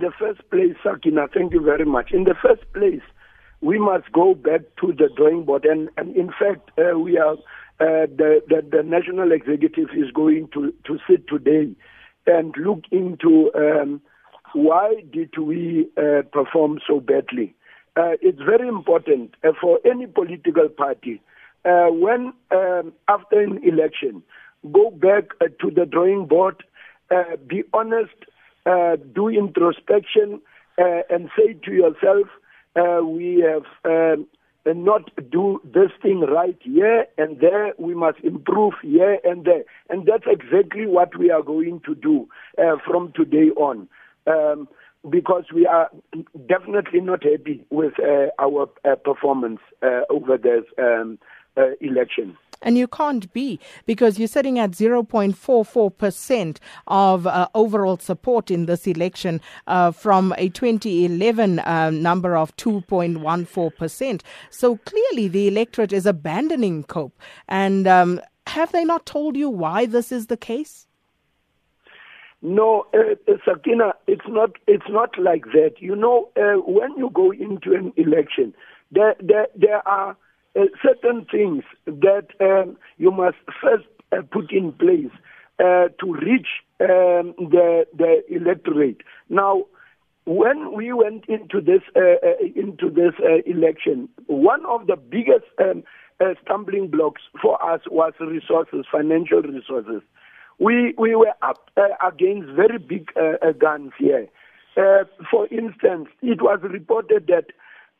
the first place, Sakina, thank you very much. In the first place, we must go back to the drawing board, and, and in fact, uh, we are uh, the, the, the national executive is going to to sit today and look into um, why did we uh, perform so badly. Uh, it's very important uh, for any political party uh, when um, after an election go back to the drawing board, be honest, uh, do introspection, uh, and say to yourself, uh, we have um, not do this thing right here and there. We must improve here and there, and that's exactly what we are going to do uh, from today on. Um, because we are definitely not happy with uh, our performance over this um, election. And you can't be because you're sitting at 0.44% of uh, overall support in this election uh, from a 2011 uh, number of 2.14%. So clearly the electorate is abandoning COPE. And um, have they not told you why this is the case? No, uh, Sakina, it's not. It's not like that. You know, uh, when you go into an election, there there, there are uh, certain things that um, you must first uh, put in place uh, to reach um, the the electorate. Now, when we went into this uh, uh, into this election, one of the biggest um, stumbling blocks for us was resources, financial resources. We we were up against very big guns here. For instance, it was reported that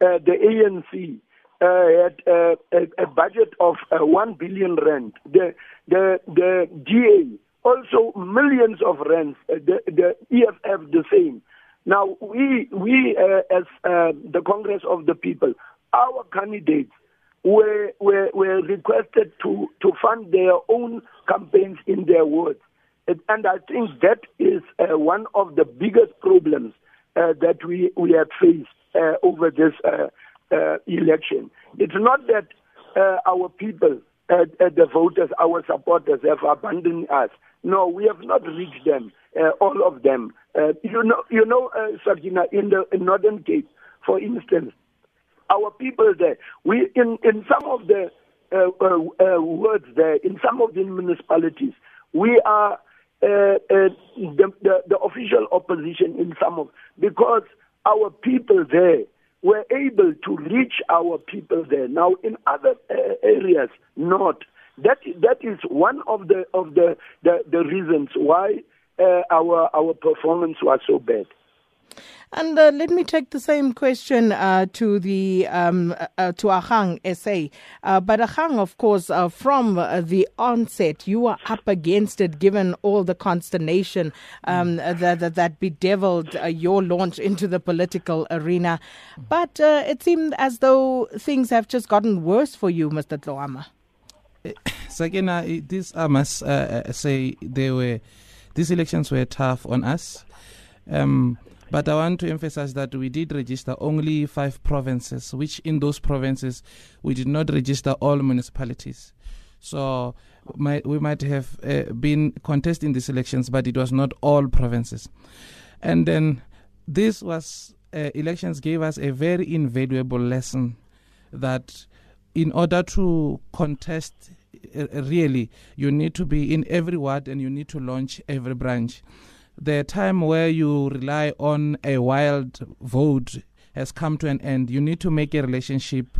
the ANC had uh, a, a budget of uh, one billion rand. The the the DA also millions of rands. Uh, the the EFF the same. Now we we uh, as uh, the Congress of the People, our candidates were were, were requested to to fund their own campaigns in their wards. And I think that is uh, one of the biggest problems uh, that we, we have faced uh, over this uh, election. It's not that uh, our people, uh, the voters, our supporters have abandoned us. No, we have not reached them, uh, all of them. Uh, you know, you know, uh, Sakina, in the in Northern Cape, for instance, our people there, we in in some of the words there, in some of the municipalities, we are the, the the official opposition in some of because our people there were able to reach our people there. Now, in other uh, areas, not. That that is one of the of the the, the reasons why uh, our our performance was so bad. And uh, let me take the same question uh, to the um, uh, to Agang SA. Uh, but Agang, of course, uh, from uh, the onset, you were up against it, given all the consternation um, that, that, that bedeviled your launch into the political arena. But it seemed as though things have just gotten worse for you, Mr. Tlouamma. Sakina, this I must say they were these elections were tough on us. Um, but I want to emphasize that we did register only five provinces, which in those provinces we did not register all municipalities. So might, we might have uh, been contesting these elections, but it was not all provinces. And then this was uh, elections gave us a very invaluable lesson that in order to contest uh, really you need to be in every ward and you need to launch every branch the time where you rely on a wild vote has come to an end. You need to make a relationship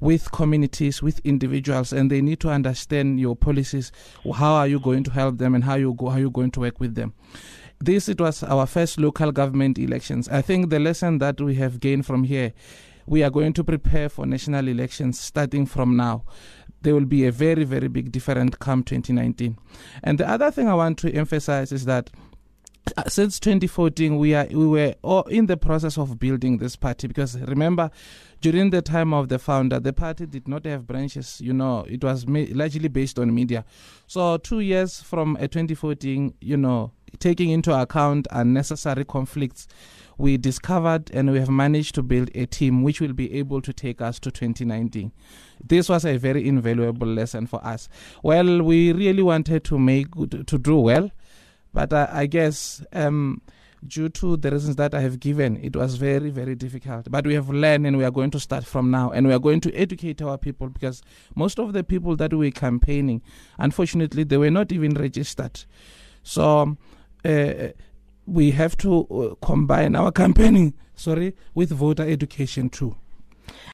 with communities, with individuals, and they need to understand your policies. How are you going to help them, and how you go, how you going to work with them? This it was our first local government elections. I think the lesson that we have gained from here, we are going to prepare for national elections starting from now. There will be a very very big difference come 2019. And the other thing I want to emphasize is that since 2014 we are we were in the process of building this party because remember during the time of the founder the party did not have branches you know it was largely based on media. So 2 years from uh, 2014 you know taking into account unnecessary conflicts we discovered and we have managed to build a team which will be able to take us to 2019 this was a very invaluable lesson for us. Well we really wanted to make to do well but I, I guess um, due to the reasons that I have given, it was very, very difficult. But we have learned and we are going to start from now and we are going to educate our people because most of the people that we were campaigning, unfortunately, they were not even registered. So uh, we have to uh, combine our campaigning, sorry, with voter education too.